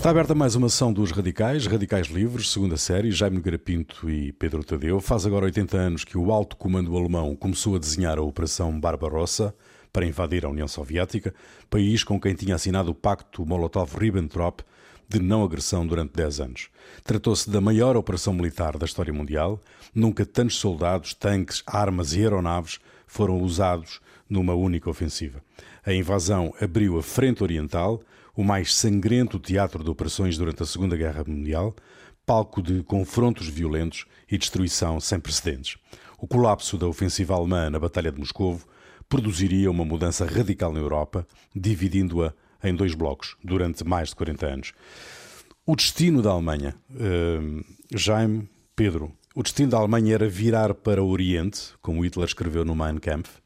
Está aberta mais uma sessão dos Radicais, Radicais Livres, segunda série, Jaime Nogueira Pinto e Pedro Tadeu. Faz agora 80 anos que o alto comando alemão começou a desenhar a Operação Barbarossa para invadir a União Soviética, país com quem tinha assinado o pacto Molotov-Ribbentrop de não agressão durante 10 anos. Tratou-se da maior operação militar da história mundial. Nunca tantos soldados, tanques, armas e aeronaves foram usados numa única ofensiva. A invasão abriu a Frente Oriental, o mais sangrento teatro de operações durante a Segunda Guerra Mundial, palco de confrontos violentos e destruição sem precedentes. O colapso da ofensiva alemã na Batalha de Moscovo produziria uma mudança radical na Europa, dividindo-a em dois blocos durante mais de 40 anos. O destino da Alemanha, uh, Jaime, Pedro, o destino da Alemanha era virar para o Oriente, como Hitler escreveu no Mein Kampf?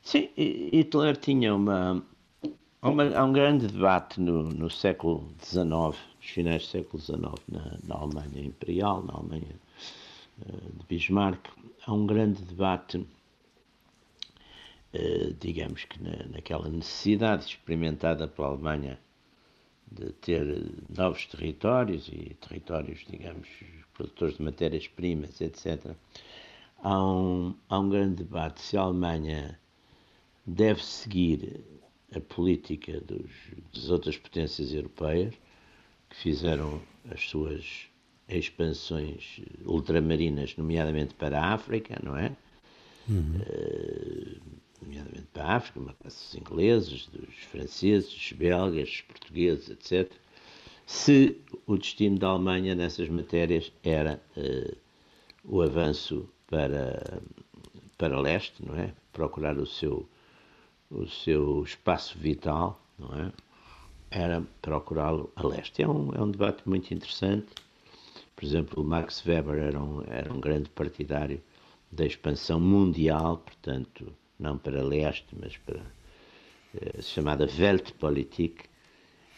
Sim, Hitler tinha uma, uma há um grande debate no, no século XIX, nos finais do século XIX, na, na Alemanha Imperial, na Alemanha uh, de Bismarck, há um grande debate eh, digamos que na, naquela necessidade experimentada pela Alemanha de ter novos territórios e territórios, digamos, produtores de matérias-primas, etc., há um, há um grande debate se a Alemanha deve seguir a política dos, das outras potências europeias que fizeram as suas expansões ultramarinas, nomeadamente para a África, não é? Uhum. Uh, nomeadamente para a África, uma classe dos ingleses, dos franceses, dos belgas, dos portugueses, etc., se o destino da Alemanha nessas matérias era uh, o avanço para, para leste, não é? Procurar o seu, o seu espaço vital, não é? Era procurá-lo a leste. É um, é um debate muito interessante. Por exemplo, Max Weber era um, era um grande partidário da expansão mundial, portanto, não para leste, mas para eh, chamada Weltpolitik,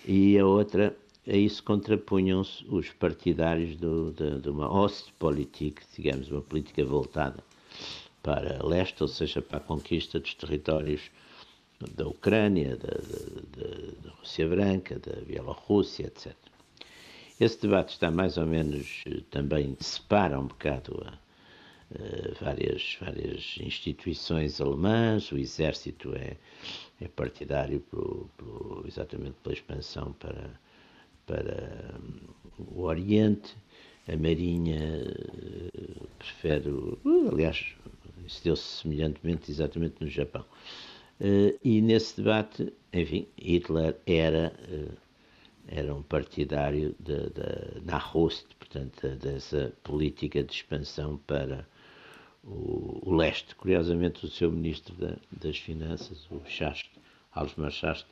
e a outra, a isso contrapunham-se os partidários do, de, de uma Ostpolitik, digamos, uma política voltada para leste, ou seja, para a conquista dos territórios da Ucrânia, da, da, da Rússia Branca, da Bielorrússia, etc. Esse debate está mais ou menos eh, também separa um bocado a, eh, várias, várias instituições alemãs, o exército é, é partidário pelo, pelo, exatamente pela expansão para, para hum, o Oriente, a Marinha uh, prefere, aliás, isso deu-se semelhantemente exatamente no Japão. Uh, e nesse debate, enfim, Hitler era, era um partidário da Nahost, portanto, dessa política de expansão para o, o leste. Curiosamente, o seu ministro da, das Finanças, o Chaste, Alves Chaste,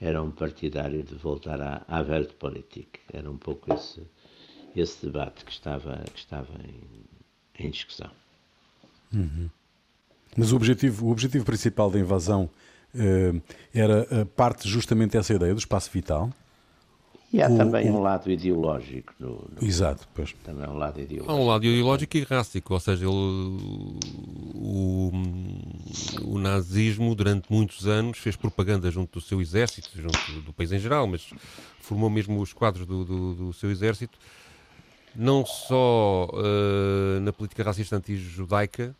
era um partidário de voltar à, à Weltpolitik. Era um pouco esse, esse debate que estava, que estava em, em discussão. Uhum. Mas o objetivo, o objetivo principal da invasão uh, era uh, parte justamente dessa ideia do espaço vital? E há o, também o... um lado ideológico. No, no, Exato, pois. Também um lado ideológico. Há um lado ideológico e errático, ou seja, ele, o, o nazismo durante muitos anos fez propaganda junto do seu exército, junto do país em geral, mas formou mesmo os quadros do, do, do seu exército, não só uh, na política racista anti-judaica,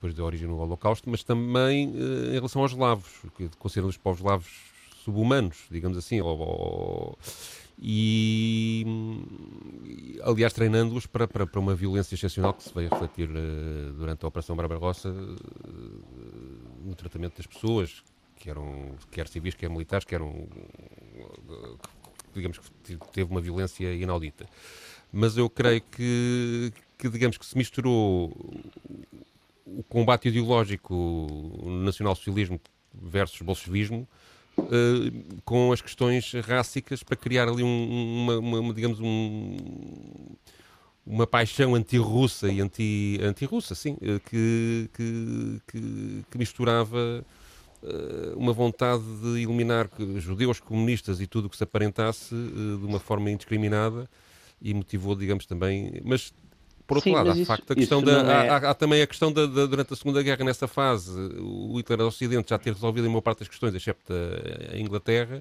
depois deu origem no Holocausto, mas também uh, em relação aos eslavos, que consideram os povos eslavos subhumanos, digamos assim, ou, ou, e aliás treinando-os para, para, para, uma violência excepcional que se veio refletir uh, durante a Operação Barbarossa uh, no tratamento das pessoas, que eram quer civis, quer militares, que eram digamos que teve uma violência inaudita. Mas eu creio que, que digamos que se misturou o combate ideológico nacional-socialismo versus bolchevismo uh, com as questões rássicas para criar ali um, uma, uma, digamos, um, uma paixão anti-russa e anti, anti-russa, sim, uh, que, que, que, que, misturava uh, uma vontade de eliminar judeus, comunistas e tudo o que se aparentasse de uma forma indiscriminada e motivou, digamos, também, mas por outro Sim, lado, há, isso, facto, a questão da, é... há, há, também a questão da, da, durante a Segunda Guerra, nessa fase, o Hitler Ocidente já ter resolvido em uma parte das questões, excepto a, a Inglaterra,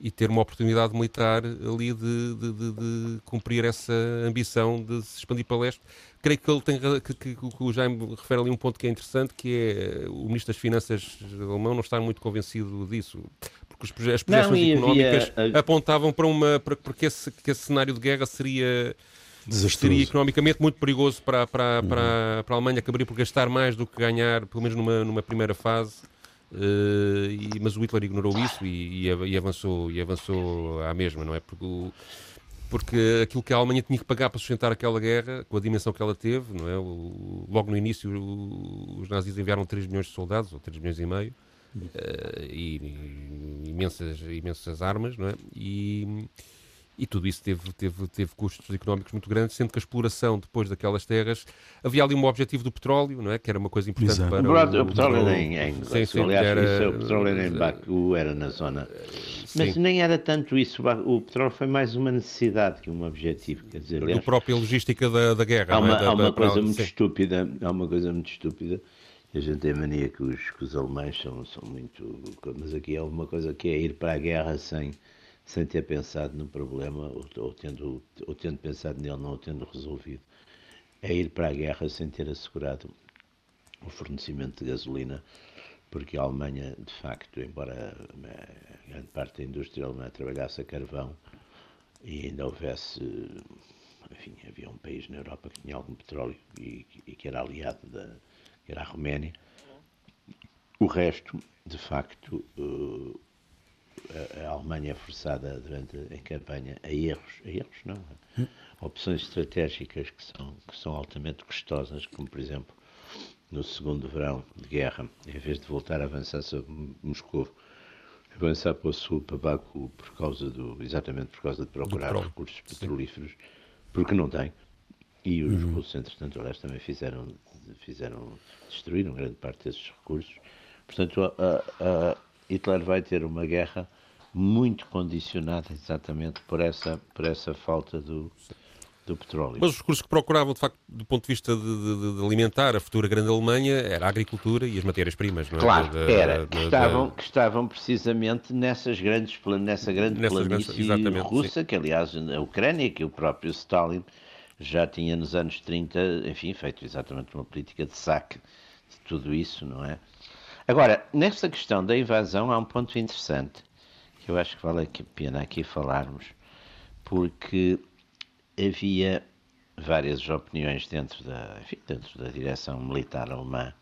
e ter uma oportunidade militar ali de, de, de, de, cumprir essa ambição de se expandir para leste. Creio que ele tem que, que, que o Jaime refere ali um ponto que é interessante, que é o Ministro das Finanças alemão não está muito convencido disso, porque as projeções económicas havia... apontavam para uma para, porque esse, que esse cenário de guerra seria seria economicamente muito perigoso para, para, para, para a Alemanha, acabaria por gastar mais do que ganhar, pelo menos numa, numa primeira fase. Uh, e, mas o Hitler ignorou isso e, e, avançou, e avançou à mesma, não é? Porque, porque aquilo que a Alemanha tinha que pagar para sustentar aquela guerra, com a dimensão que ela teve, não é? O, logo no início, os nazis enviaram 3 milhões de soldados, ou 3 milhões e meio, uh, e, e, imensas, imensas armas, não é? E, e tudo isso teve, teve, teve custos económicos muito grandes, sendo que a exploração depois daquelas terras havia ali um objetivo do petróleo, não é? Que era uma coisa importante Exato. para o, o, petróleo era em, em sim, sim, aliás, era, isso, o petróleo era em Baku, era na zona. Mas sim. nem era tanto isso, o petróleo foi mais uma necessidade que um objetivo, quer dizer, aliás, a própria logística da, da guerra. Há uma, é? da, há uma da, coisa para... muito sim. estúpida, há uma coisa muito estúpida. A gente tem a mania que os, que os alemães são, são muito. Mas aqui há uma coisa que é ir para a guerra sem, sem ter pensado no problema ou, tendo, ou tendo pensado nele, não o tendo resolvido. É ir para a guerra sem ter assegurado o fornecimento de gasolina, porque a Alemanha, de facto, embora a grande parte da indústria alemã trabalhasse a carvão e ainda houvesse, enfim, havia um país na Europa que tinha algum petróleo e, e que era aliado da, que era a Roménia, o resto, de facto, uh, a, Alemanha é forçada durante em campanha a erros, a erros não, a opções estratégicas que são, que são altamente custosas, como por exemplo no segundo verão de guerra, em vez de voltar a avançar sobre Moscou, avançar para o sul, para Baku, por causa do, exatamente por causa de procurar recursos petrolíferos, porque não tem. E os uhum. russos, entretanto, aliás, também fizeram, fizeram, destruíram grande parte desses recursos. Portanto, a, a, a Hitler vai ter uma guerra muito condicionada exatamente por essa, por essa falta do, do petróleo. Mas os recursos que procuravam, de facto, do ponto de vista de, de, de alimentar a futura grande Alemanha, era a agricultura e as matérias-primas, não é? Claro, era. Que estavam, que estavam precisamente nessas grandes, nessa grande nessas planície grandes, russa, sim. que aliás a Ucrânia, que o próprio Stalin já tinha nos anos 30, enfim, feito exatamente uma política de saque de tudo isso, não é? Agora, nesta questão da invasão há um ponto interessante que eu acho que vale a pena aqui falarmos, porque havia várias opiniões dentro da, enfim, dentro da direção militar alemã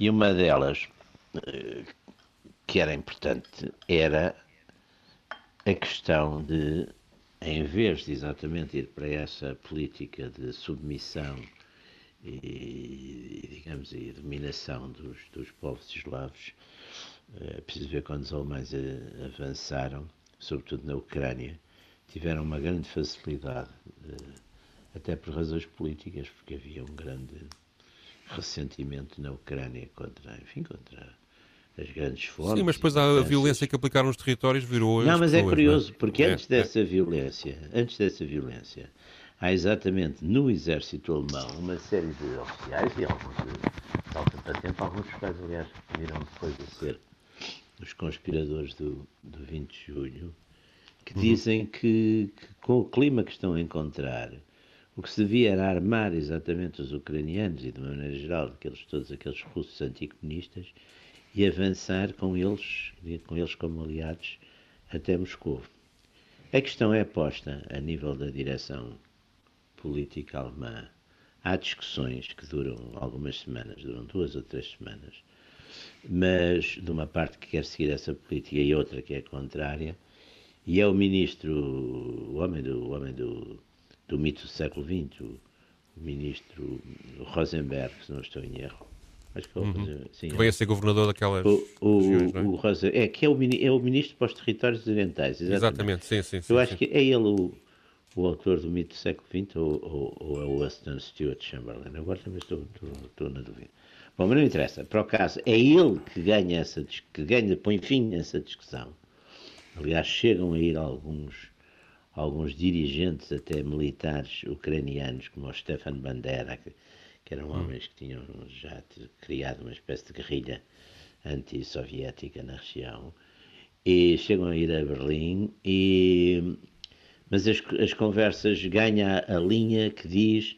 e uma delas eh, que era importante era a questão de, em vez de exatamente ir para essa política de submissão e, digamos, e dominação dos, dos povos eslavos, é preciso ver quando os alemães avançaram, sobretudo na Ucrânia, tiveram uma grande facilidade, eh, até por razões políticas, porque havia um grande ressentimento na Ucrânia contra, enfim, contra as grandes formas. Sim, mas depois a violência que aplicaram nos territórios virou. Não, mas é é curioso, não? porque é, antes dessa é. violência, antes dessa violência, há exatamente no exército alemão uma série de oficiais e alguns de alta patente, alguns dos quais, aliás, viram depois a ser os conspiradores do, do 20 de julho, que uhum. dizem que, que, com o clima que estão a encontrar, o que se devia era armar exatamente os ucranianos e, de uma maneira geral, aqueles, todos aqueles russos anticomunistas e avançar com eles, com eles como aliados, até Moscou. A questão é posta a nível da direção política alemã. Há discussões que duram algumas semanas, duram duas ou três semanas, mas de uma parte que quer seguir essa política e outra que é contrária, e é o ministro, o homem do, o homem do, do mito do século XX, o, o ministro Rosenberg, se não estou em erro. Acho que, é uhum. sim, que veio a ser governador daquelas o, o, regiões, é? O Rosa, é, que é o, é o ministro para os territórios orientais. Exatamente, exatamente sim, sim. sim Eu acho sim. que é ele o, o autor do mito do século XX ou, ou, ou é o Winston Stuart Chamberlain. Agora também estou, estou, estou na dúvida. Bom, mas não interessa. Para o caso, é ele que ganha essa que ganha, põe fim nessa discussão. Aliás, chegam a ir alguns, alguns dirigentes, até militares ucranianos, como o Stefan Bandera, que, que eram hum. homens que tinham já criado uma espécie de guerrilha anti-soviética na região, e chegam a ir a Berlim e mas as, as conversas ganham a linha que diz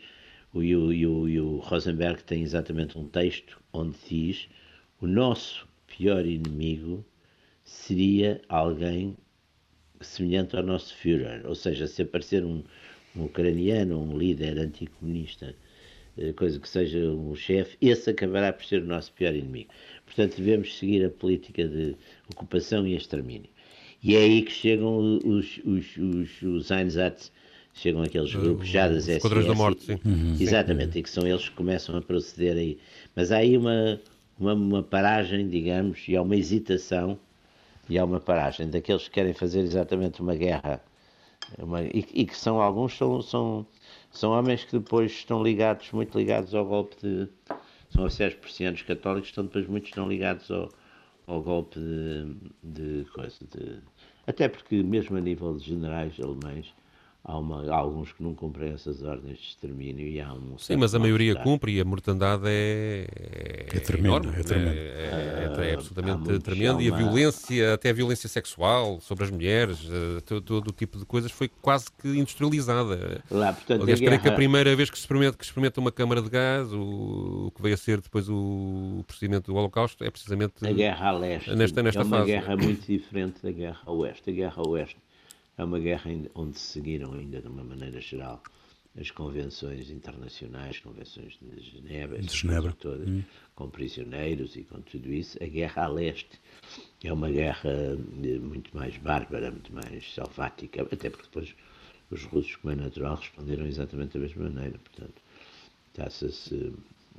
o, e, o, e, o, e o Rosenberg tem exatamente um texto onde diz o nosso pior inimigo seria alguém semelhante ao nosso Führer, ou seja, se aparecer um, um ucraniano, um líder anticomunista, eh, coisa que seja um chefe, esse acabará por ser o nosso pior inimigo. Portanto, devemos seguir a política de ocupação e extermínio. E é aí que chegam os, os, os, os Einsatz, chegam aqueles grupos já das SS. da Morte, sim. Uhum. Exatamente, sim. e que são eles que começam a proceder aí. Mas há aí uma, uma, uma paragem, digamos, e há uma hesitação, e há uma paragem daqueles que querem fazer exatamente uma guerra, uma, e, e, que são alguns, são, são, são homens que depois estão ligados, muito ligados ao golpe de. São oficiais persianos católicos, estão depois muitos estão ligados ao, ao golpe de, de coisa. De, até porque, mesmo a nível de generais alemães, há, uma, há, alguns que não cumprem essas ordens de extermínio e há um Sim, mas a maioria cumpre e a mortandade é, é, é tremenda, enorme, é, tremendo. é, é, é, absolutamente tremenda e a violência, até a violência sexual sobre as mulheres, eh, todo, todo o tipo de coisas foi quase que industrializada. Lá, portanto, Aliás, creio que a primeira vez que se experimenta, que se experimenta uma câmara de gás, o, o, que veio a ser depois o procedimento do Holocausto, é precisamente a guerra a leste. Nesta, nesta é uma fase. guerra muito diferente da guerra a oeste. A guerra a oeste é uma guerra onde se seguiram ainda de uma maneira geral as convenções internacionais, convenções de Genebra, de Genebra. todas, hum. com prisioneiros e com tudo isso. A guerra a leste é uma guerra eh, muito mais bárbara, muito mais selvática, até porque depois os russos, como é natural, responderam exatamente da mesma maneira. Portanto, está-se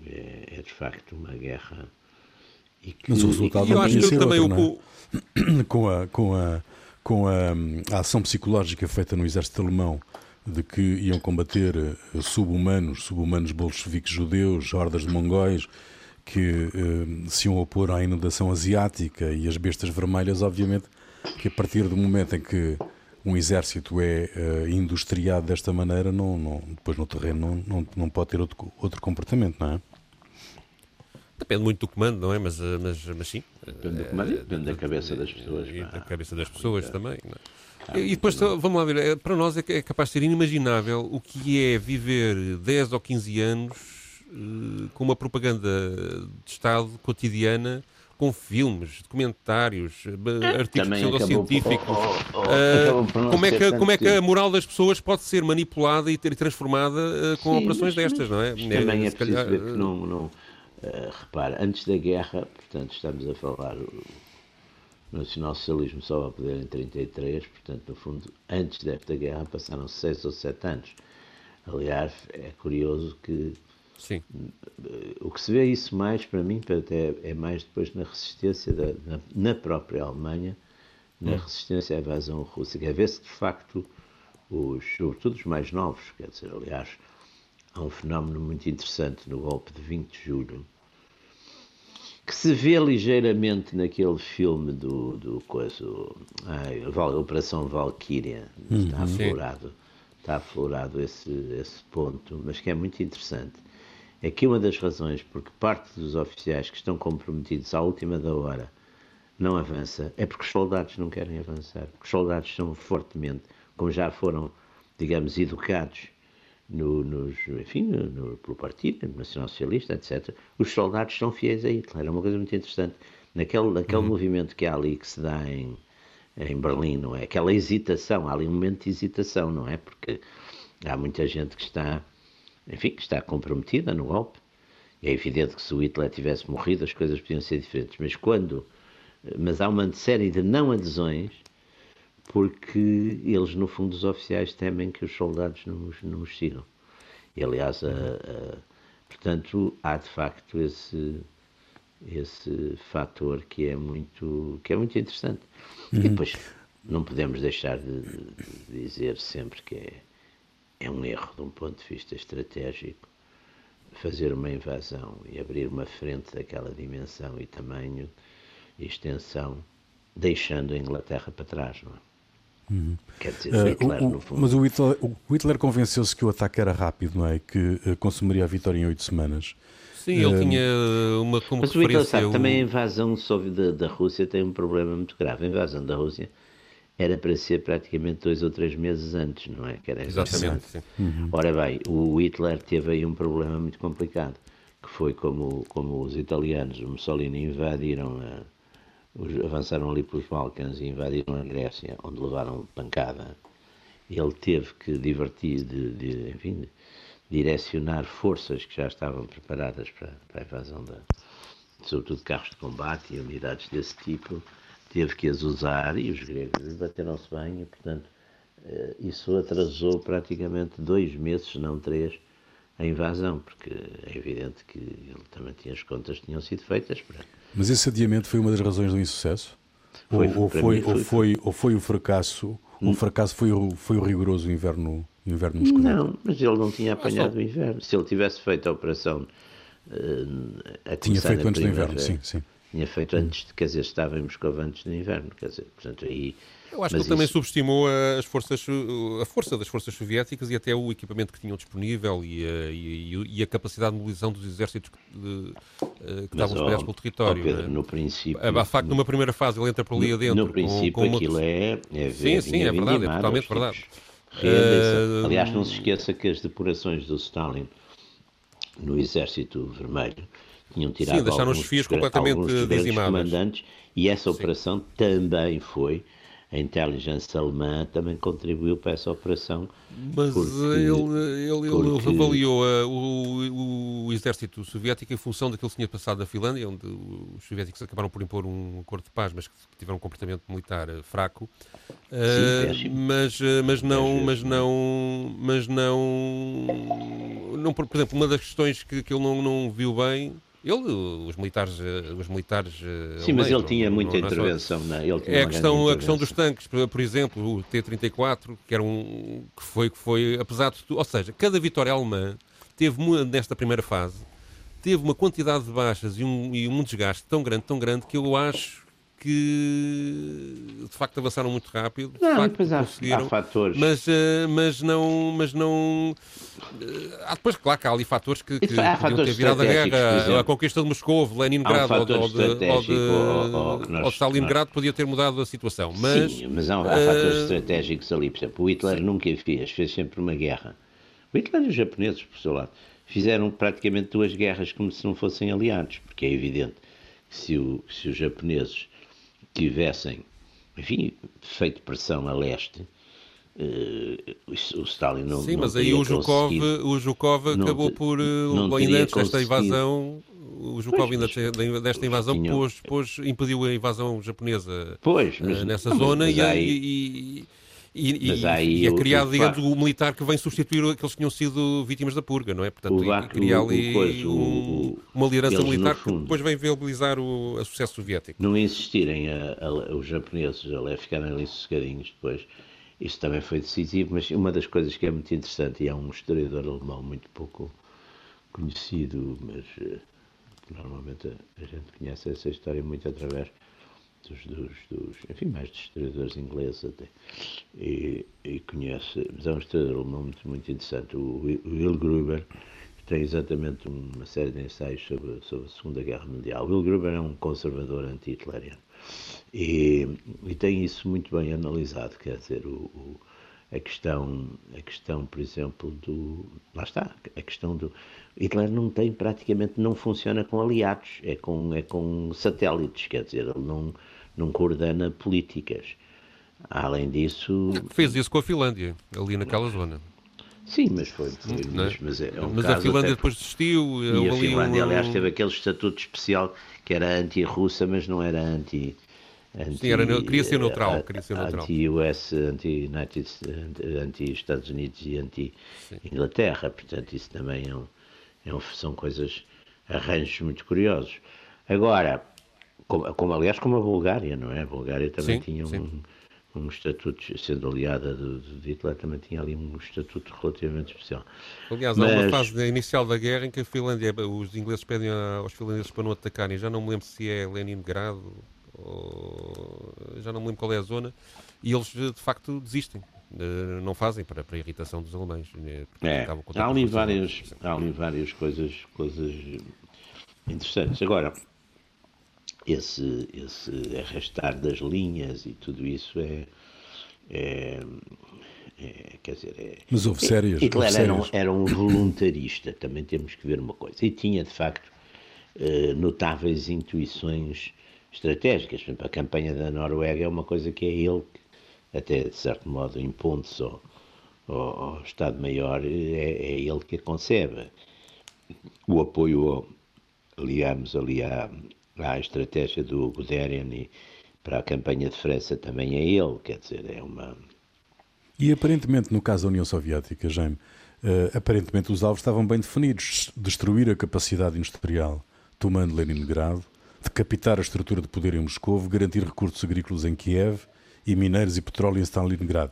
é, é, de facto uma guerra. E que, Mas o resultado e, não podia ser outro, não é? com a, com a com a, a ação psicológica feita no exército alemão de que iam combater eh, sub-humanos, sub-humanos bolcheviques judeus, hordas de mongóis, que eh, se iam opor à inundação asiática e as bestas vermelhas, obviamente que a partir do momento em que um exército é uh, industriado desta maneira, não, não, depois no terreno não, não, não pode ter outro, outro comportamento, não é? Depende muito do comando, não é? Mas, eh, mas, mas sim. Depende do comando e depende da cabeça das pessoas. E da cabeça das pessoas também. É? E depois, vamos lá ver, é, para nós é, é capaz de ser inimaginável o que é viver 10 ou 15 anos eh, com uma propaganda de Estado cotidiana com filmes, documentários, eh, artigos pseudocientíficos. Uh, como, é que, como é que a moral das pessoas pode ser manipulada e ter transformada uh, com Sim, operações mas, destas, não é? Também é, é preciso calhar, ver que não, não Uh, repara, antes da guerra, portanto, estamos a falar, o nacionalsocialismo só vai poder em 33, portanto, no fundo, antes desta guerra passaram seis ou sete anos. Aliás, é curioso que Sim. Uh, o que se vê isso mais, para mim, até é mais depois na resistência da, na, na, própria Alemanha, na hum. resistência à invasão russa, que é ver se de facto, os, sobretudo os mais novos, quer dizer, aliás, há um fenómeno muito interessante no golpe de 20 de julho, que se vê ligeiramente naquele filme do, do coisa, ai, Operação Valkyria, uhum. está aflorado, está aflorado esse, esse ponto, mas que é muito interessante. É que uma das razões porque parte dos oficiais que estão comprometidos à última da hora não avança é porque os soldados não querem avançar. Porque os soldados são fortemente, como já foram, digamos, educados no, nos, enfim, no, no, pelo Partido Nacional Socialista, etc., os soldados são fiéis a Hitler. É uma coisa muito interessante. Naquele, naquele uhum. movimento que há ali, que se dá em, em Berlim, não é? Aquela hesitação, há ali um momento de hesitação, não é? Porque há muita gente que está, enfim, que está comprometida no golpe. É evidente que se o Hitler tivesse morrido as coisas podiam ser diferentes, mas quando. Mas há uma série de não adesões porque eles, no fundo, os oficiais temem que os soldados não os, não os sigam. E, aliás, a, a, portanto, há de facto esse, esse fator que é muito, que é muito interessante. Uhum. E depois, não podemos deixar de, de, dizer sempre que é, é um erro, de um ponto de vista estratégico, fazer uma invasão e abrir uma frente daquela dimensão e tamanho e extensão, deixando a Inglaterra para trás, não é? Uhum. Quer dizer, uh, Hitler, o, o, Mas o Hitler, Hitler convenceu-se que o ataque era rápido, não é? Que uh, consumiria a vitória em oito semanas. Sim, ele uh, tinha uma como Mas o Hitler sabe, o... também a invasão da, da Rússia tem um problema muito grave. A invasão da Rússia era para ser praticamente dois ou três meses antes, não é? Que era Exatamente. Uhum. Ora bem, o Hitler teve aí um problema muito complicado, que foi como, como os italianos, o Mussolini invadiram, a, os, avançaram ali pelos Balcãs e invadiram a Grécia, onde levaram pancada. Ele teve que divertir, de, de enfim, direcionar forças que já estavam preparadas para, para a invasão, da, sobretudo carros de combate e unidades desse tipo, teve que as usar e os gregos bateram-se bem e, portanto, eh, isso atrasou praticamente dois meses, não três, a invasão, porque é evidente que ele também tinha as contas tinham sido feitas. Para... Mas esse adiamento foi uma das razões do insucesso? Foi, ou, ou, foi, foi, ou, foi, ou foi o fracasso? O hum. fracasso foi o, foi o rigoroso inverno, inverno muscular? Não, mas ele não tinha apanhado o inverno. Se ele tivesse feito a operação. Uh, a tinha feito antes do inverno, sim, sim tinha feito antes, de, quer dizer, estava em Moscou antes do inverno, quer dizer, portanto aí... Eu acho que ele isso... também subestimou as forças, a força das forças soviéticas e até o equipamento que tinham disponível e a, e, e a capacidade de mobilização dos exércitos que, de, eh, que estavam espalhados pelo território. Pedro, né? no princípio... A, a facto, no, numa primeira fase, ele entra por ali adentro. No princípio, com, com aquilo uma... é, é Sim, sim, é verdade, é totalmente verdade. Uh... Aliás, não se esqueça que as depurações do Stalin no Exército Vermelho tinham tirado Sim, deixaram alguns, os fios completamente dizimados. comandantes e essa operação Sim. também foi a inteligência alemã também contribuiu para essa operação. Mas porque, ele, ele, porque... ele avaliou uh, o, o, exército soviético em função daquilo que tinha passado na Finlândia, onde os soviéticos acabaram por impor um acordo de paz, mas que tiveram um comportamento militar uh, fraco. Uh, Sim, mas, mas não, mas não, mas não, não, por exemplo, uma das questões que, que ele não, não viu bem ele, os militares, eh, os militares eh, Sim, mas ele tinha muita intervenção, não, é? ele tinha é a questão, a questão dos tanques, por exemplo, o T-34, que era um que foi que foi, apesar de tudo, ou seja, cada vitória alemã teve nesta primeira fase teve uma quantidade de baixas e um, e um desgaste tão grande, tão grande que eu acho que de facto avançaram muito rápido. Não, facto, depois há, há fatores. Mas, uh, mas não. Mas não uh, há depois, claro que há ali fatores que, que há podiam ter virado a guerra. A conquista de Moscou, Leningrado um ou, de, ou, de, ou, de, ou, ou Stalingrado podia ter mudado a situação. Mas, Sim, mas há, há uh, fatores estratégicos ali. Por exemplo, o Hitler sim. nunca fez, fez sempre uma guerra. O Hitler e os japoneses, por seu lado, fizeram praticamente duas guerras como se não fossem aliados, porque é evidente que se, o, se os japoneses tivessem, enfim, feito pressão a leste, uh, o Stalin não Sim, não mas aí o Zhukov, o Zhukov acabou por, uh, ainda antes desta invasão, o Zhukov ainda desta invasão tinha... pôs, pôs, impediu a invasão japonesa pois, mas, uh, nessa não, zona e, aí... e, e, e, e é criado, digamos, o militar que vem substituir aqueles que tinham sido vítimas da purga, não é? Portanto, cria ali um, uma liderança militar fundo, que depois vem viabilizar o, o sucesso soviético. Não insistirem a, a, os japoneses a ficarem ali sossegadinhos depois, isso também foi decisivo, mas uma das coisas que é muito interessante, e há um historiador alemão muito pouco conhecido, mas uh, normalmente a, a gente conhece essa história muito através dos, dos, dos, enfim, mais de historiadores ingleses até, e, e conhece, mas é um historiador alemão muito, muito interessante, o Will Gruber, que tem exatamente uma série de ensaios sobre, sobre a Segunda Guerra Mundial. O Will Gruber é um conservador anti-hitleriano e, e, tem isso muito bem analisado, quer dizer, o, o a questão, a questão, por exemplo, do. Lá está, a questão do. Hitler não tem, praticamente, não funciona com aliados, é com, é com satélites, quer dizer, ele não, não coordena políticas. Além disso. Fez isso com a Finlândia, ali naquela zona. Sim, mas foi. foi hum, mas, mas, é, é um mas a Finlândia depois desistiu. E a Finlândia, um... aliás, teve aquele estatuto especial que era anti-russa, mas não era anti. Anti, Sim, era, queria ser neutral. Queria ser neutral. Anti-US, anti-Estados Unidos e anti-Inglaterra. Portanto, isso também é um, é um, são coisas, arranjos muito curiosos. Agora, como, como, aliás como a Bulgária, não é? A Bulgária também sim, tinha um, um, estatuto, sendo aliada do, do Hitler, também tinha ali um estatuto relativamente especial. Aliás, Mas... há uma fase inicial da guerra em que a Finlândia, os ingleses pedem aos finlandeses para não atacarem, já não me lembro se é Leningrado ou, já não me lembro qual é a zona, e eles de facto desistem. Uh, não fazem para, para a irritação dos alemães. Né? É, há ali, várias, há ali várias coisas, coisas interessantes. Agora, esse, esse arrastar das linhas e tudo isso é, é, é, quer dizer, é, Mas houve sérias. Hitler era um, era um voluntarista, também temos que ver uma coisa. E tinha, de facto, eh, notáveis intuições estratégicas. Por exemplo, a campanha da Noruega é uma coisa que é ele, que, até de certo modo, impondo-se ao, ao, ao Estado-Maior, é, é, ele que a concebe. O apoio, aliamos ali à, à estratégia do Guderian para a campanha de França também é ele, quer dizer, é uma e aparentemente, no caso da União Soviética, Jaime, uh, aparentemente os alvos estavam bem definidos: destruir a capacidade industrial, tomando Leningrado, decapitar a estrutura de poder em Moscou, garantir recursos agrícolas em Kiev e mineiros e petróleo em Stalingrado.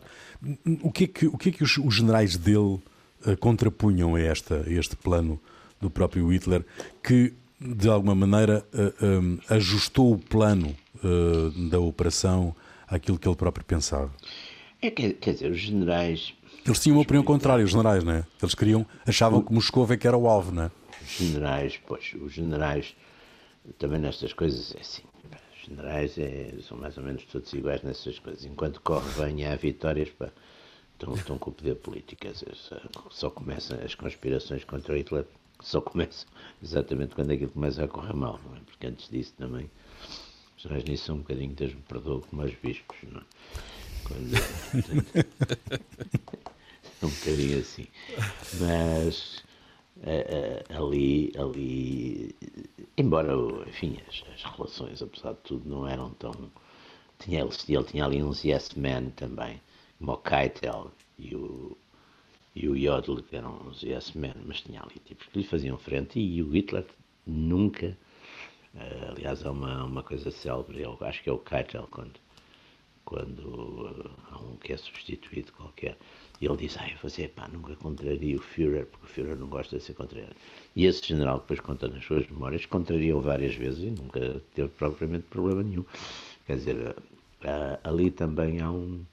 O que é que, o que, é que os, os generais dele uh, contrapunham a, esta, a este plano do próprio Hitler, que de alguma maneira uh, um, ajustou o plano da operação àquilo que ele próprio pensava? É, quer, quer dizer, os generais. Eles tinham uma opinião contrária, os generais, não é? Eles queriam, achavam que Moscou é que era o alvo, não é? Os generais, pois, os generais, também nestas coisas é assim. Os generais é, são mais ou menos todos iguais nessas coisas. Enquanto corre bem há vitórias, pá, estão, estão com o poder político. Só, só começam as conspirações contra Hitler, só começam exatamente quando aquilo começa a correr mal, não é? Porque antes disso também, os generais nisso são um bocadinho, Deus me perdoa, como os bispos, não é? Quando, um bocadinho assim. Mas uh, uh, ali, ali, embora, enfim, as, as, relações, apesar de tudo, não eram tão. Tinha, ele, ele tinha ali uns yes men também, como o Keitel e o, e o Jodl, eram uns yes men, mas tinha ali tipos que lhe faziam frente e o Hitler nunca. Uh, aliás, é uma, uma coisa célebre, eu acho que é o Keitel, quando quando há um que é substituído qualquer. E ele diz, ah, fazia, pá, nunca contraria o Führer, porque o Führer não gosta de ser contrariado. E esse general, depois conta nas suas memórias, contrariou várias vezes e nunca teve propriamente problema nenhum. Quer dizer, ali também há um...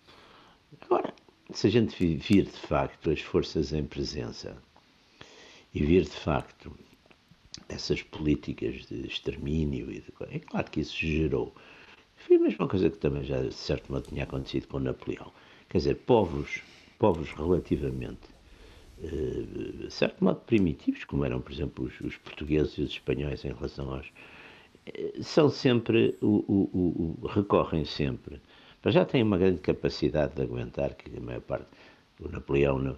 Se a gente vir de facto as forças em presença e vir de facto essas políticas de extermínio, e de... é claro que isso gerou foi a mesma coisa que também já, de certo modo, tinha acontecido com Napoleão. Quer dizer, povos, povos relativamente, eh, de certo modo, primitivos, como eram, por exemplo, os, os portugueses e os espanhóis em relação aos. Eh, são sempre. O, o, o, recorrem sempre. Mas já têm uma grande capacidade de aguentar, que a maior parte. O Napoleão na,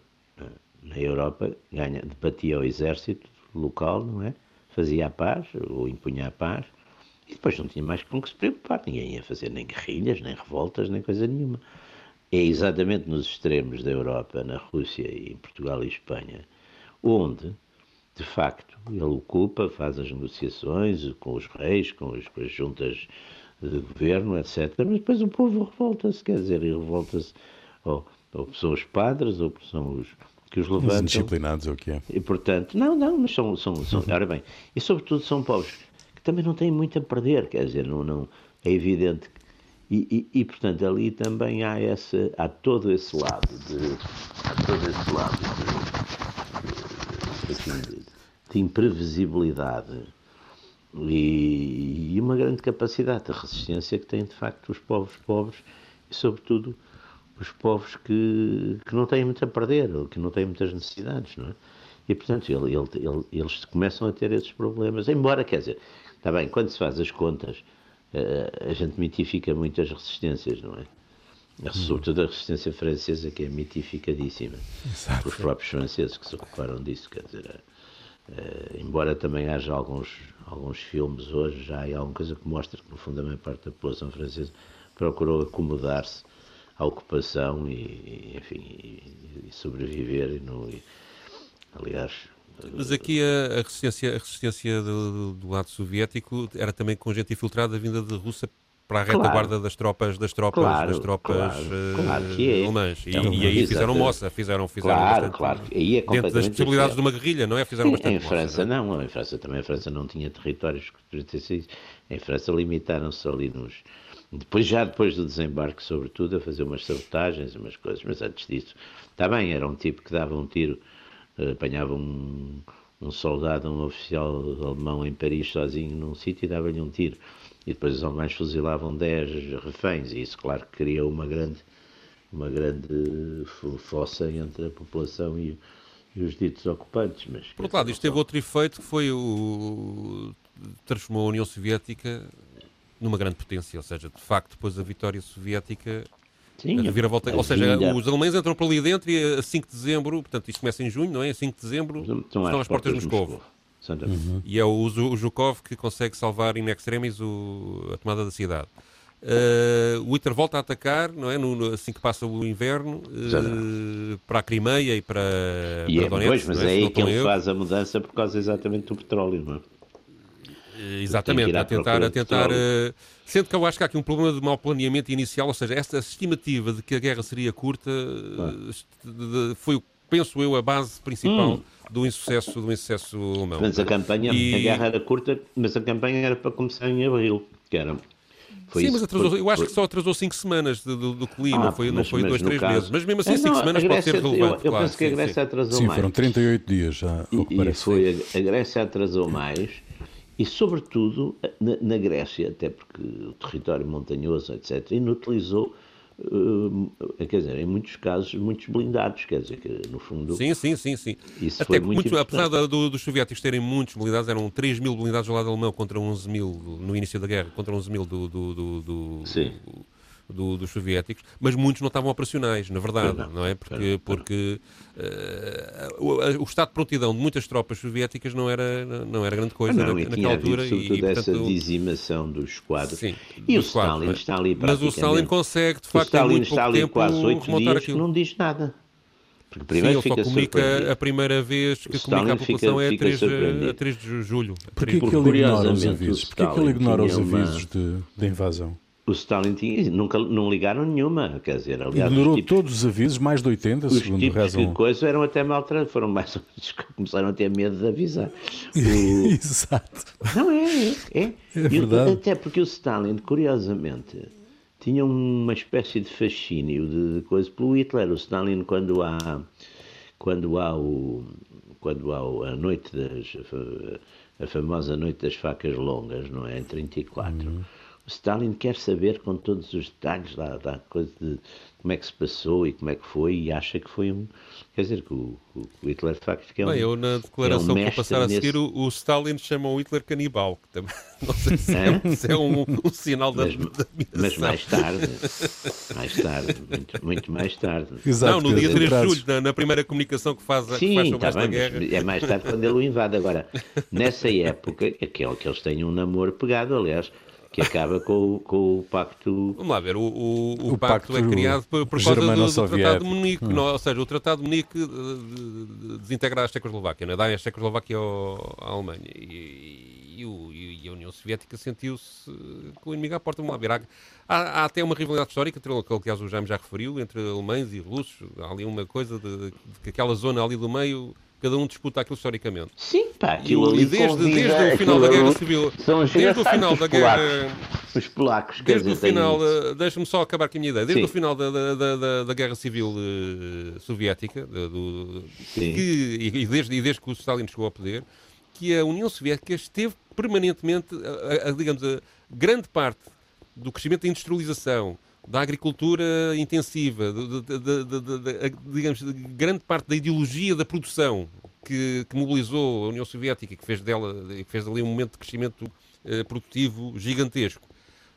na Europa ganha, debatia o exército local, não é? Fazia a paz, ou impunha a paz, e depois não tinha mais com que se preocupar, ninguém ia fazer nem guerrilhas, nem revoltas, nem coisa nenhuma. É exatamente nos extremos da Europa, na Rússia e em Portugal e Espanha, onde, de facto, ele ocupa, faz as negociações com os reis, com, com as juntas de governo, etc. Mas depois o povo revolta-se, quer dizer, e revolta-se, ou, ou são os padres, ou são os que os levantam. Os indisciplinados, é o que é. E portanto, não, não, mas são, são, são ora bem, e sobretudo são povos também não tem muito a perder, quer dizer, não, não é evidente. E, e, e, portanto, ali também há, esse, há todo esse lado de, há todo esse lado de, de, de, de imprevisibilidade e, e, uma grande capacidade de resistência que têm, de facto, os povos pobres e, sobretudo, os povos que, que não têm muito a perder, que não têm muitas necessidades, não é? E, portanto, ele, ele, ele, eles começam a ter esses problemas, embora, quer dizer, Está bem, quando se faz as contas, eh, a gente mitifica muitas resistências, não é? Uhum. Sobretudo a resistência francesa, que é mitificadíssima. Exato. Os próprios franceses que se ocuparam disso, quer dizer, uh, embora também haja alguns, alguns filmes hoje, já há alguma coisa que mostra que, no fundo, a maior parte da população francesa procurou acomodar-se à ocupação e, e enfim, e, e sobreviver. E não, aliás, mas aqui a, a resistência, a resistência do, do, lado soviético era também com gente infiltrada vinda de Rússia para a retaguarda claro. das tropas, das tropas, claro, das tropas claro, claro é. alemãs. E, então, e, aí fizeram moça, fizeram, fizeram claro, bastante, claro. Aí é dentro das possibilidades de uma guerrilha, não é? Fizeram bastante Em França moça, não, em França também a França não tinha territórios que pertencessem Em França limitaram-se ali nos depois já depois do desembarque, sobretudo, a fazer umas sabotagens, umas coisas, mas antes disso, está bem, era um tipo que dava um tiro, eh, apanhava um, um soldado, um oficial alemão em Paris sozinho num sítio e dava-lhe um tiro e depois os alemães fuzilavam 10 reféns, e isso, claro, que criou uma grande, uma grande fossa entre a população e, e os ditos ocupantes. Mas, Por outro lado, isto teve outro efeito que foi o. transformou a União Soviética numa grande potência, ou seja, de facto, depois da vitória soviética. Sim, a reviravolta, ou seja, os alemães entram por ali dentro e a 5 de dezembro, portanto isto começa em junho, não é? A 5 de dezembro estão, às, às portas de Moscou. Uhum. E é o Zhukov que consegue salvar in extremis o, a tomada da cidade. Uh, o Hitler volta a atacar, não é? No, no, assim que passa o inverno, uh, para a Crimeia e para, e para é, Donetsk. Pois, mas é, é aí que ele eu. faz a mudança por causa exatamente do petróleo, não é? Uh, exatamente, a tentar, a tentar sendo que eu acho que há aqui um problema de mau planeamento inicial, ou seja, esta estimativa de que a guerra seria curta foi, penso eu, a base principal hum do insucesso, do insucesso alemão. Mas a campanha, e... a guerra era curta, mas a campanha era para começar em abril, que era... Foi Sim, mas atrasou, foi, eu acho foi... que só atrasou 5 semanas do, do clima, ah, não foi 2, não foi dois, três caso... meses. Mas mesmo assim, 5 é, semanas pode ser relevante. Eu, eu claro, penso que a Grécia sim, atrasou sim, mais. Sim, foram 38 dias já. E, e foi a, a, Grécia atrasou mais e, sobretudo, na, na Grécia, até porque o território montanhoso, etc., inutilizou quer dizer, em muitos casos, muitos blindados, quer dizer, que no fundo. Sim, sim, sim. sim. Isso Até foi muito, muito apesar do, dos soviéticos terem muitos blindados, eram 3 mil blindados do lado alemão contra 11 mil no início da guerra, contra 11 mil do, do, do, do sim do, dos soviéticos, mas muitos não estavam operacionais, na verdade, não, não é? Porque, porque uh, o, o, estado de prontidão de muitas tropas soviéticas não era, não era grande coisa não, na, e naquela altura. E, e essa dizimação dos quadros. Sim, e o Stalin mas, está ali Mas o Stalin consegue, de facto, em muito pouco tempo, quase oito dias aquilo. não diz nada. Porque primeiro Sim, ele só comunica a primeira vez que comunica à população fica, é a 3, a 3 de julho. Porquê que ele ignora os avisos? Porquê que ele ignora os avisos de, de invasão? O Stalin tinha, nunca não ligaram nenhuma, quer dizer, aliás, ignorou tipos, todos os avisos, mais de 80, os segundo tipos rezam. que coisa eram até mal foram mais ou menos que começaram a ter medo de avisar. O... Exato. Não é, é, é. é verdade. até porque o Stalin, curiosamente, tinha uma espécie de fascínio de, de coisa pelo Hitler. O Stalin quando há quando há o quando há a noite das a famosa noite das facas longas, não é, em 34. Uhum Stalin quer saber com todos os detalhes da, da coisa de como é que se passou e como é que foi e acha que foi um... Quer dizer, que o, o Hitler de facto que é um Bem, eu na declaração é um que vou passar a seguir, o, o, Stalin chama o Hitler canibal, que também não sei se é, se é um, um, sinal mas, da, da Mas mais tarde, mais tarde, muito, muito mais tarde. Exato, não, no dia 3 de julho, na, na, primeira comunicação que faz, Sim, que faz sobre tá esta bem, guerra. É mais tarde quando ele o invade. Agora, nessa época, aquele que eles têm um namoro pegado, aliás, que acaba com, com o pacto. Vamos lá ver, o, o, o, o pacto, pacto, é criado por, por causa do, do, Tratado de Munique, hum. não, ou seja, o Tratado de Munique desintegrar a Checoslováquia, né? dá a Checoslováquia ao, à Alemanha. E, e, o, e, a União Soviética sentiu-se com o inimigo à porta. Vamos lá ver, há, há, há até uma rivalidade histórica, que aliás o Jaime já referiu, entre alemães e russos. Há ali uma coisa de, de que aquela zona ali do meio cada um disputa aquilo historicamente. Sim, pá, aquilo e, ali desde, desde o final da Guerra Civil, desde o final da Guerra, os polacos, desde o final, uh, deixa-me só acabar com a minha ideia, desde Sim. o final da, da, da, da Guerra Civil uh, soviética, do, que, e, desde, e desde que o Stalin chegou ao poder, que a União Soviética esteve permanentemente, a, a, digamos, a grande parte do crescimento da industrialização, da agricultura intensiva, de, de, de, digamos, grande parte da ideologia da produção que, que, mobilizou a União Soviética que fez, dela, que fez dali um momento de crescimento eh, produtivo gigantesco,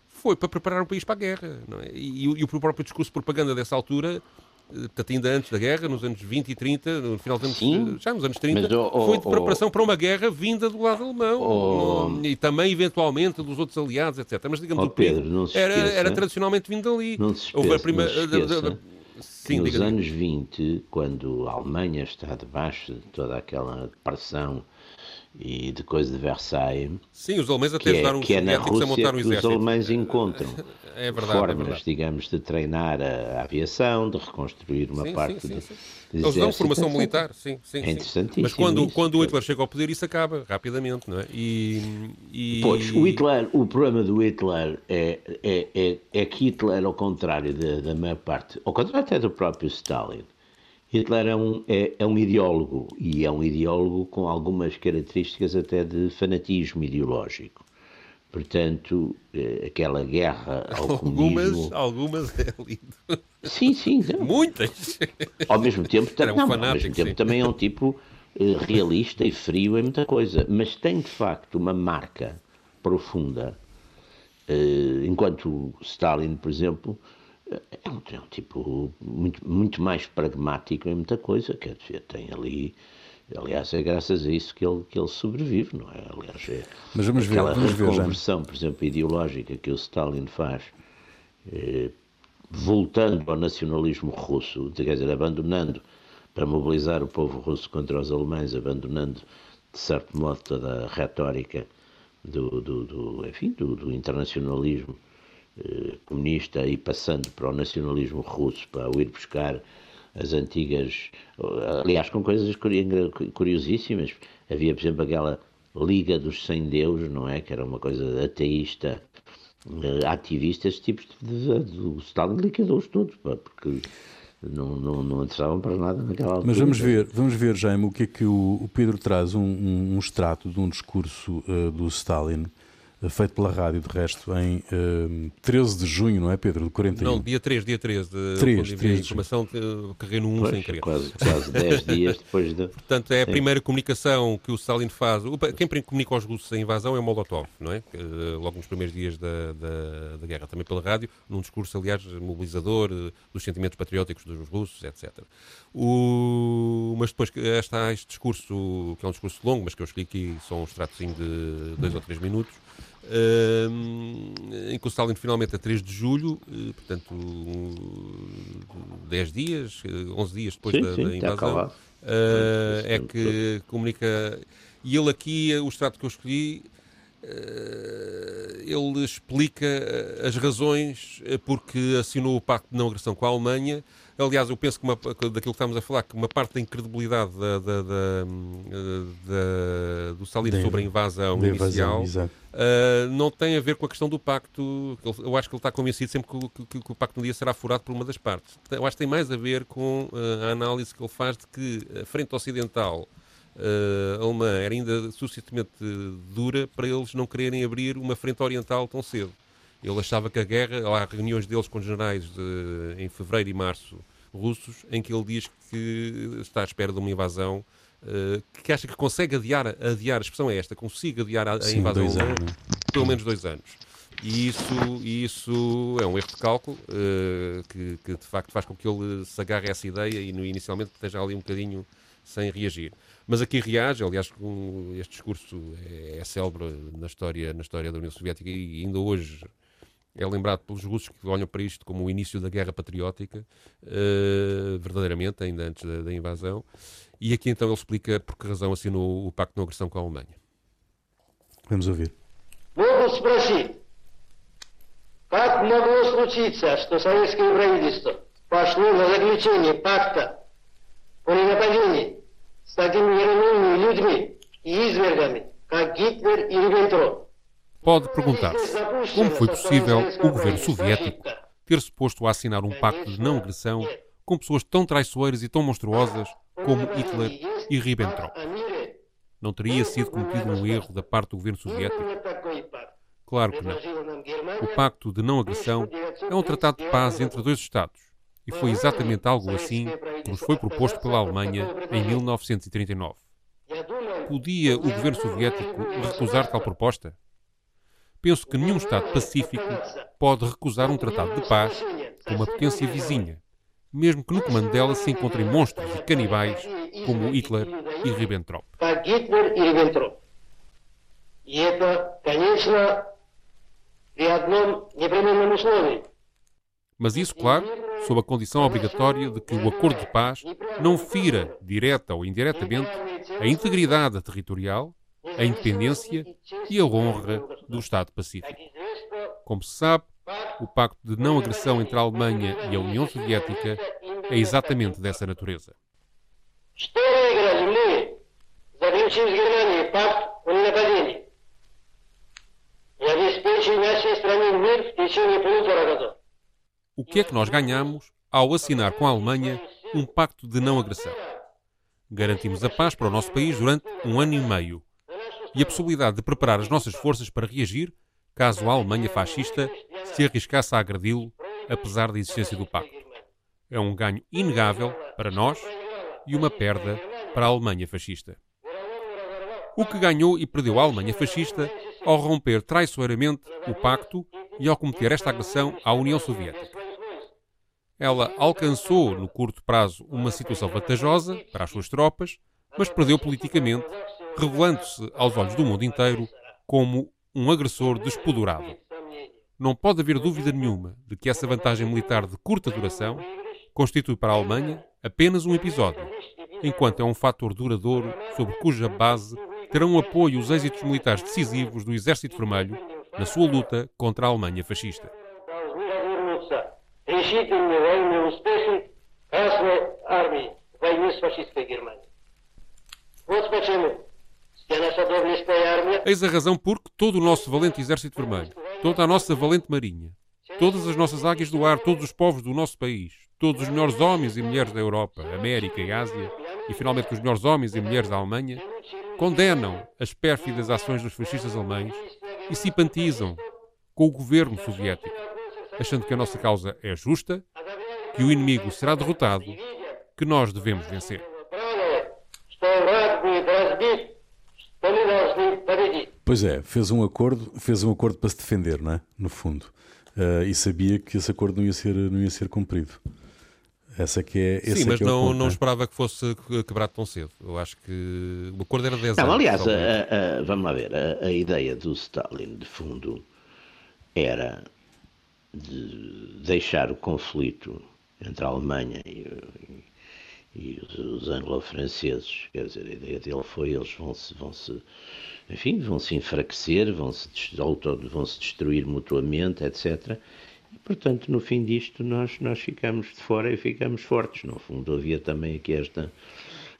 foi para preparar o país para a guerra. É? E, e, o próprio discurso de propaganda dessa altura portanto, ainda antes da guerra, nos anos 20 e 30, no final dos anos, já nos anos 30, mas, oh, foi de preparação oh, para uma guerra vinda do lado alemão oh, no, e também, eventualmente, dos outros aliados, etc. Mas, digamos, o Pedro, era, era, tradicionalmente vindo dali. Não se esqueça, Houve a primeira, Sim, nos anos 20, quando a Alemanha está debaixo de toda aquela pressão e de coisa de Versailles. Sim, os alemães até que ajudaram é, que é na Rússia que os alemães encontram é verdade, formas, é verdade. digamos, de treinar a, aviação, de reconstruir uma sim, parte sim, sim, de Eles dão formação militar, sim, sim. É sim. interessantíssimo Mas quando, isso. quando o Hitler chega ao poder, isso acaba rapidamente, não é? E, e... Pois, o Hitler, o problema do Hitler é, é, é, é que Hitler, ao contrário da, da maior parte, ao contrário até do próprio Stalin, Hitler é um, é, é um ideólogo e é um ideólogo com algumas características até de fanatismo ideológico. Portanto, eh, aquela guerra ao Algumas, comunismo... algumas é lido. Sim, sim. não. Muitas! Ao mesmo tempo, um não, ao fanático, mesmo tempo sim. também é um tipo eh, realista e frio em muita coisa, mas tem de facto uma marca profunda. Eh, enquanto Stalin, por exemplo, é um, é um tipo muito, muito mais pragmático em muita coisa, quer dizer, tem ali. Aliás, é graças a isso que ele, que ele sobrevive, não é? Aliás, é Mas vamos ver, aquela vamos ver, Jaime. reconversão, por exemplo, ideológica que o Stalin faz eh, voltando ao nacionalismo russo, quer dizer, abandonando para mobilizar o povo russo contra os alemães, abandonando de certo modo toda a retórica do, do, do, enfim, do, do internacionalismo comunista e passando para o nacionalismo russo, para o ir buscar as antigas, aliás, com coisas curi- curiosíssimas. Havia, por exemplo, aquela Liga dos Sem Deus, não é? Que era uma coisa ateísta, eh, ativista, esses tipos de. de, o Stalin liquidou-os todos, pá, porque não, não, não interessavam para nada naquela altura. Mas vamos ver, vamos ver, Jaime, o que é que o, o Pedro traz um, um, um extrato de um discurso eh, do Stalin, eh, feito pela rádio, de resto, em eh, 13 de junho, não é, Pedro? De 41. Não, dia 3, dia 3, de, Três, quando enviei três a de informação, eh, carreguei no 1 sem Pois, querer. quase, quase 10 dias depois de. Portanto, é a Sim. primeira comunicação que o Stalin faz. O- Quem comunica aos russos a invasão é o Molotov, não é? Que, eh, Logo nos primeiros dias da, da, da guerra, também pela rádio, num discurso, aliás, mobilizador eh, dos sentimentos patrióticos dos russos, etc. O... Mas depois que está este discurso, que é um discurso longo, mas que eu escolhi aqui só um extratozinho de dois ou três minutos, eh, em que o Stalin finalmente, a 3 de julho, eh, portanto, um, 10 dias, eh, 11 dias depois Sim, da, sim, da invasão. Uh, é que comunica. E ele aqui, o extrato que eu escolhi, ele explica as razões porque assinou o pacto de não agressão com a Alemanha. Aliás, eu penso que uma, daquilo que estamos a falar, que uma parte da incredibilidade da, da, da, do Stalin Da sobre a invasão inicial invasão. Uh, não tem a ver com a questão do pacto. Eu acho que ele está convencido sempre que, o- que- que o pacto um dia será furado por uma das partes. Eu acho que tem mais a ver com uh, a análise que ele faz de que a frente ocidental uh, alemã era ainda suficientemente dura para eles não quererem abrir uma frente oriental tão cedo. Ele achava que a guerra, há reuniões deles com generais de- em fevereiro e março russos, em que ele diz que está à espera de uma invasão. uh, que acha que consegue adiar, adiar, a expressão é esta, consiga adiar a, a Sim, invasão dois anos, não é? pelo menos dois anos. E isso, isso é um erro de cálculo eh, que, que, de facto faz com que ele se agarre a essa ideia e no, inicialmente esteja ali um bocadinho sem reagir. Mas aqui reage, aliás, este discurso é, é célebre na história, na história da União Soviética e ainda hoje é lembrado pelos russos que olham para isto como o início da guerra patriótica, eh, verdadeiramente, ainda antes da, da invasão. E aqui então ele explica por que razão assinou o Pacto de Não Agressão com a Alemanha. Vamos ouvir. Могу спросить, как могло случиться, что советское правительство пошло на заключение пакта о ненападении с такими мировыми людьми и извергами, как Гитлер и Риббентроп? Pode perguntar-se como foi possível o governo soviético ter-se posto a assinar um pacto de não agressão com pessoas tão traiçoeiras e tão monstruosas como Hitler e Ribbentrop. Não teria sido cometido um erro da parte do governo soviético? Claro que não. O pacto de não agressão é um tratado de paz entre dois Estados e foi exatamente algo assim que nos foi proposto pela Alemanha em 1939. Podia o governo soviético recusar tal proposta? Penso que nenhum Estado pacífico pode recusar um tratado de paz com uma potência vizinha, mesmo que no comando dela se encontrem monstros e canibais como Hitler e Ribbentrop. как Гитлер и Риббентроп. И это, конечно, при одном непременном условии. Mas isso, claro, sob a condição obrigatória de que o acordo de paz não fira, direta ou indiretamente, a integridade territorial a independência e a honra do Estado Pacífico. Como se sabe, o pacto de não agressão entre a Alemanha e a União Soviética é exatamente dessa natureza. O que é que nós ganhamos ao assinar com a Alemanha um pacto de não agressão? Garantimos a paz para o nosso país durante um ano e meio e a possibilidade de preparar as nossas forças para reagir caso a Alemanha fascista se arriscasse a agredi-lo, apesar da existência do pacto. É um ganho inegável para nós e uma perda para a Alemanha fascista. O que ganhou e perdeu a Alemanha fascista ao romper traiçoeiramente o pacto e ao cometer esta agressão à União Soviética. Ela alcançou, no curto prazo, uma situação vantajosa para as suas tropas, mas perdeu politicamente, revelando-se aos olhos do mundo inteiro como um agressor despodurado. Não pode haver dúvida nenhuma de que essa vantagem militar de curta duração constitui para a Alemanha apenas um episódio, enquanto é um fator duradouro sobre cuja base terão apoio os êxitos militares decisivos do Exército Vermelho na sua luta contra a Alemanha fascista. Eis a razão porque todo o nosso valente Exército Vermelho, toda a nossa valente Marinha, todas as nossas águias do ar, todos os povos do nosso país, todos os melhores homens e mulheres da Europa, América e Ásia, e finalmente os melhores homens e mulheres da Alemanha, condenam as pérfidas ações dos fascistas alemães e simpatizam com o governo soviético, achando que a nossa causa é justa, que o inimigo será derrotado, que nós devemos vencer. Pois é, fez um acordo, fez um acordo para se defender, não é? No fundo. Uh, e sabia que esse acordo não ia ser, não ia ser cumprido. Essa que é, Sim, mas é não, ponto, não é? esperava que fosse quebrado tão cedo. Eu acho que o acordo era 10 não, anos. Aliás, a, a, vamos lá ver, a, a, ideia do Stalin, de fundo, era de deixar o conflito entre a Alemanha e, e os, os anglo-franceses, quer dizer, a ideia dele foi eles vão se, vão -se enfim, vão se enfraquecer, vão se, vão -se destruir mutuamente, etc. E, portanto, no fim disto, nós, nós ficamos de fora e ficamos fortes. No fundo, havia também aqui esta,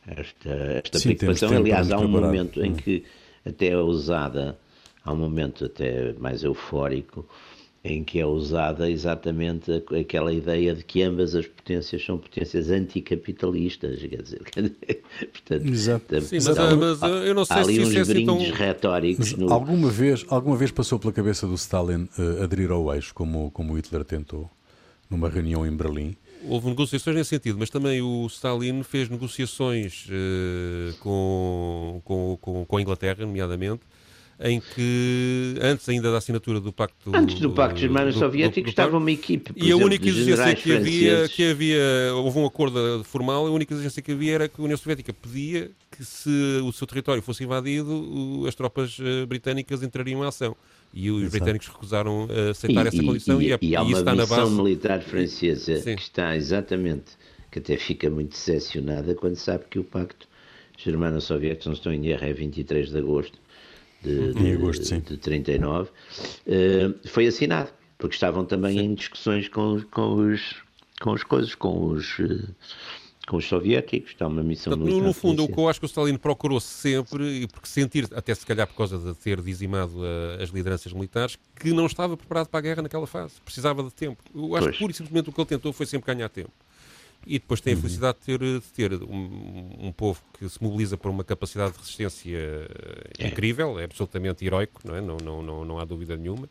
esta, esta Sim, preocupação. Aliás, há um preparado. momento em hum. que até é usada, há um momento até mais eufórico, em que é usada exatamente aquela ideia de que ambas as potências são potências anticapitalistas, quer dizer, portanto, Exato. Sim, mas, há, mas, eu não sei há ali se uns é assim tão... retóricos. No... Alguma, vez, alguma vez passou pela cabeça do Stalin uh, aderir ao eixo, como, como Hitler tentou, numa reunião em Berlim? Houve negociações nesse sentido, mas também o Stalin fez negociações uh, com, com, com, com a Inglaterra, nomeadamente, em que, antes ainda da assinatura do Pacto... Antes do Pacto Germano-Soviético estava uma equipe, E a única exigência que havia, que havia, houve um acordo formal, a única exigência que havia era que a União Soviética pedia que se o seu território fosse invadido, as tropas eh, britânicas entrariam em ação. E os Exato. britânicos recusaram aceitar e, essa condição e, e, e, e há uma está na base... militar francesa Sim. que está exatamente, que até fica muito decepcionada quando sabe que o Pacto Germano-Soviético, não estou em erro, é 23 de agosto, de, de, agosto, sim. de 39, uh, eh, foi assinado, porque estavam também sim. em discussões com, com os com as coisas, com os uh, com os soviéticos, está uma missão Portanto, No fundo, o que eu acho que o Stalin procurou sempre, e porque sentir, até se calhar por causa de ter dizimado uh, as lideranças militares, que não estava preparado para a guerra naquela fase, precisava de tempo. Eu acho pois. que pura e simplesmente o que ele tentou foi sempre ganhar tempo. E depois tem a uhum. felicidade de ter, de ter um, um, povo que se mobiliza por uma capacidade de resistência é. incrível, é absolutamente heroico, não, é? não, não, não, não há dúvida nenhuma.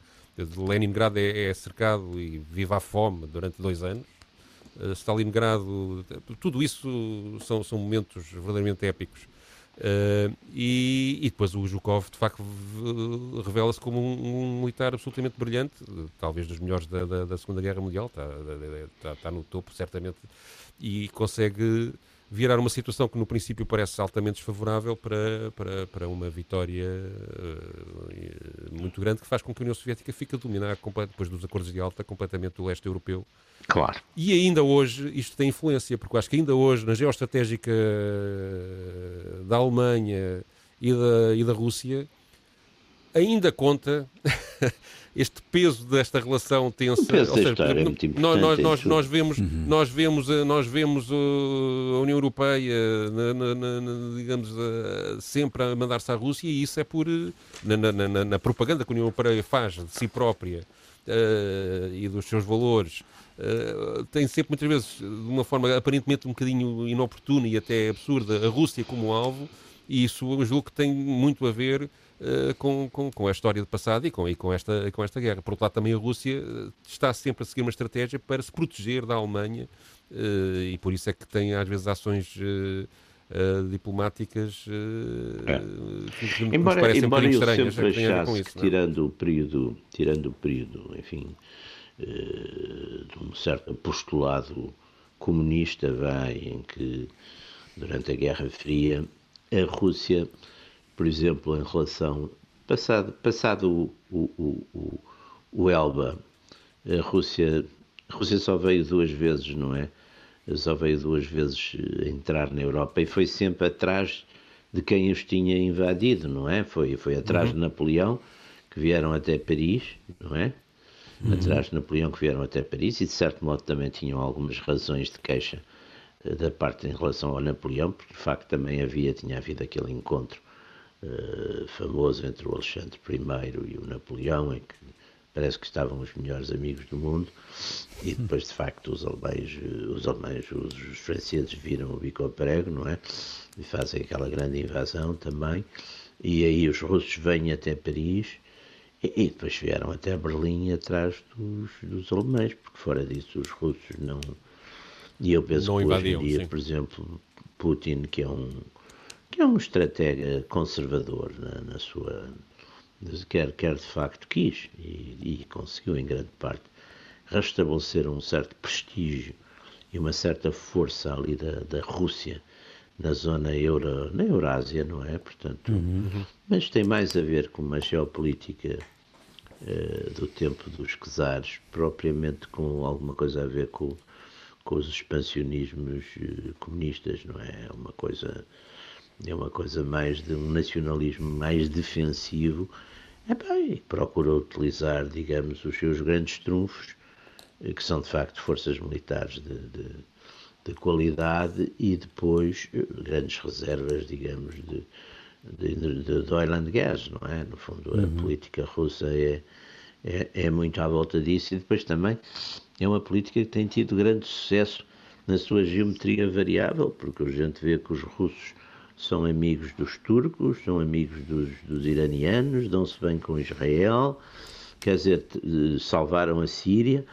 Leningrado é, é cercado e vive à fome durante dois anos. Uh, Stalingrado, tudo isso são, são momentos verdadeiramente épicos. Uh, e, e, depois o Zhukov, de facto, revela-se como um, um, militar absolutamente brilhante, talvez dos melhores da, da, da Segunda Guerra Mundial, está, está, está, no topo, certamente, e consegue virar uma situação que no princípio parece altamente desfavorável para, para, para uma vitória uh, muito grande que faz com que a União Soviética fique a dominar, depois dos acordos de alta, completamente o leste europeu Claro. E ainda hoje isto tem influência, porque eu acho que ainda hoje, na geoestratégica da Alemanha e da, e da Rússia, ainda conta este peso desta relação tensa. O peso ou da seja, é muito importante nós, nós, tudo. nós vemos, nós vemos, eh, nós vemos uh, a União Europeia, na- na- na- na- digamos, sempre a mandar-se à Rússia e isso é por na, na- na- na propaganda que a União Europeia faz de si própria uh, e dos seus valores. uh, tem sempre muitas vezes, de uma forma aparentemente um bocadinho inoportuna e até absurda, a Rússia como alvo, e isso eu julgo que tem muito a ver eh, com, com, com a história do passado e com, e com, esta, com esta guerra. Por outro lado, também a Rússia eh, está sempre a seguir uma estratégia para se proteger da Alemanha eh, e por isso é que tem às vezes ações eh, eh, diplomáticas eh, É. que, Embora, parecem um embora bocadinho eu estranhas. sempre é achasse isso, que, é? tirando o período, tirando o período, enfim, eh, de um certo postulado comunista, vai, em que durante a Guerra Fria a Rússia, por exemplo, em relação passado, passado o, o, o, o, Elba, a Rússia, a Rússia só veio duas vezes, não é? Só veio duas vezes eh, entrar na Europa e foi sempre atrás de quem os tinha invadido, não é? Foi, foi atrás de Napoleão, que vieram até Paris, não é? Atrás de Napoleão, que vieram até Paris, e de certo modo também tinham algumas razões de queixa eh, da parte em relação ao Napoleão, porque de facto também havia, tinha havido aquele encontro eh, famoso entre o Alexandre I e o Napoleão, em que parece que estavam os melhores amigos do mundo, e depois de facto os alemães, eh, os alemães, os, franceses viram o bico ao prego, não é? E fazem aquela grande invasão também, e aí os russos vêm até Paris, e, e depois vieram até Berlim atrás dos, dos alemães, porque fora disso os russos não. E eu penso Não que hoje em dia, sim. por exemplo, Putin, que é um, que é um estratega conservador na, na sua. Quer, quer de facto quis e, e conseguiu em grande parte restabelecer um certo prestígio e uma certa força ali da, da Rússia na zona euro, na Eurásia, não é? Portanto, mas tem mais a ver com uma geopolítica eh, do tempo dos czares, propriamente com alguma coisa a ver com, com os expansionismos eh, comunistas, não é? É uma coisa é uma coisa mais de um nacionalismo mais defensivo Epá, e procura utilizar, digamos, os seus grandes trunfos, eh, que são de facto forças militares de, de, de qualidade e depois eh, grandes reservas, digamos, de, de, de, de oil and gas, não é? No fundo, a política russa é, é, é muito à volta disso e depois também é uma política que tem tido grande sucesso na sua geometria variável, porque a gente vê que os russos são amigos dos turcos, são amigos dos, dos iranianos, dão-se bem com Israel, quer dizer, eh, salvaram a Síria,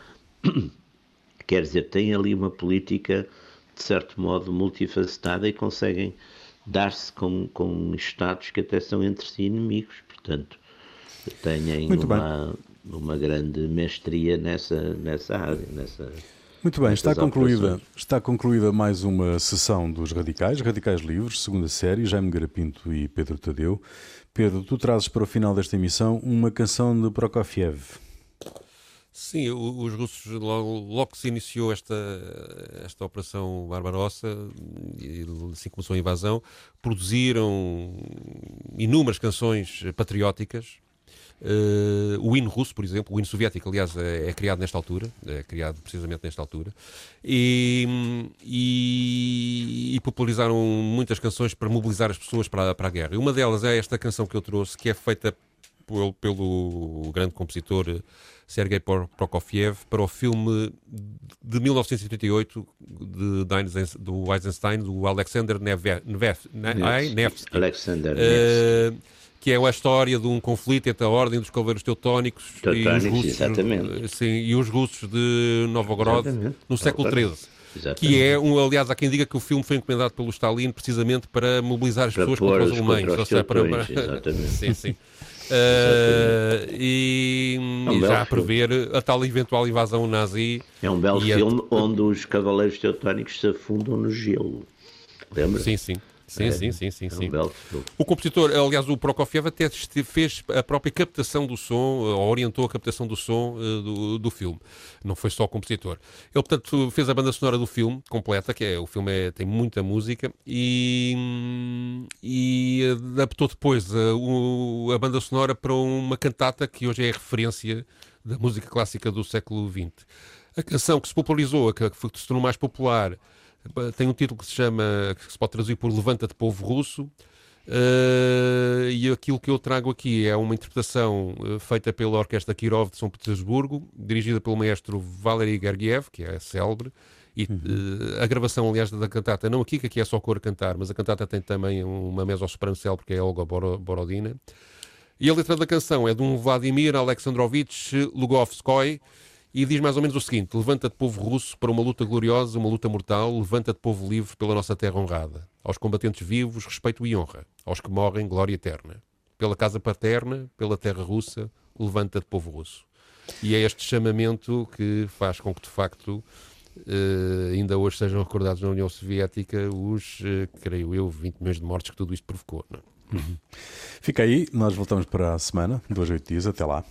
quer dizer, têm ali uma política, de certo modo, multifacetada e conseguem dar-se com, com Estados que até são entre si inimigos, portanto, têm Muito bem. uma, uma grande mestria nessa, nessa área, nessa... Muito bem, está concluída, está concluída mais uma sessão dos Radicais, Radicais Livres, segunda série, Jaime Garapinto e Pedro Tadeu. Pedro, tu trazes para o final desta emissão uma canção de Prokofiev. Sim, o- os russos, logo, logo que se iniciou esta, esta operação Barbarossa, e assim começou a invasão, produziram inúmeras canções patrióticas. Eh, o hino russo, por exemplo, o hino soviético, aliás, é, é criado nesta altura, é criado precisamente nesta altura, e, e- e popularizaram muitas canções para mobilizar as pessoas para, a- para a guerra. E uma delas é esta canção que eu trouxe, que é feita pelo, pelo grande compositor eh, Sergei Prokofiev para o filme de 1938 de, de do Eisenstein, do Alexander Neve- Neve- Ne- ai, Nevsky. Alexander Eh, que é a história de um conflito entre a Ordem dos Cavaleiros Teutónicos, e os Teutónicos, russos, exatamente. eh, sim, e os russos de Novgorod Exatamente. no século. XIII. Exatamente. Que é, um, aliás, há quem diga que o filme foi encomendado pelo Stalin precisamente para mobilizar as Para pessoas contra os alemães. contra os ou seja, para- teutões, exatamente. sim, sim. Eh, e, um e já a filme. prever a tal eventual invasão nazi. É um belo E a- filme onde os cavaleiros teutónicos se afundam no gelo. Lembra? Sim, sim. Sim, sim, sim, sim, sim. o compositor, aliás, o Prokofiev até fez a própria captação do som, ou orientou a captação do som uh, do, do filme. Não foi só o compositor. Ele, portanto, fez a banda sonora do filme completa, que é o filme é, tem muita música, e, e adaptou depois a, o, a banda sonora para uma cantata que hoje é referência da música clássica do século XX. A canção que se popularizou, que, que se tornou mais popular, tem um título que se chama, que se pode traduzir por Levanta-te Povo Russo, Uh, e aquilo que eu trago aqui é uma interpretação uh, feita pela Orquestra Kirov de São Petersburgo, dirigida pelo maestro Valery Gergiev, que é célebre, e uhum. uh, a gravação, aliás, da cantata, não aqui, que aqui é só cor a cantar, mas a cantata tem também uma mezzo-soprano célebre, que é Olga Borodina. E a letra da canção é de um Vladimir Alexandrovich Lugovskoy, e diz mais ou menos o seguinte: Levanta-te, povo russo, para uma luta gloriosa, uma luta mortal, levanta-te, povo livre, pela nossa terra honrada. Aos combatentes vivos, respeito e honra. Aos que morrem, glória eterna. Pela casa paterna, pela terra russa, levanta-te, povo russo. E é este chamamento que faz com que, de facto, Uh, ainda hoje sejam recordados na União Soviética os, uh, creio eu, 20 milhões de mortes que tudo isto provocou. Não? É? Uhum. Fica aí, nós voltamos para a semana, dois, oito dias, até lá.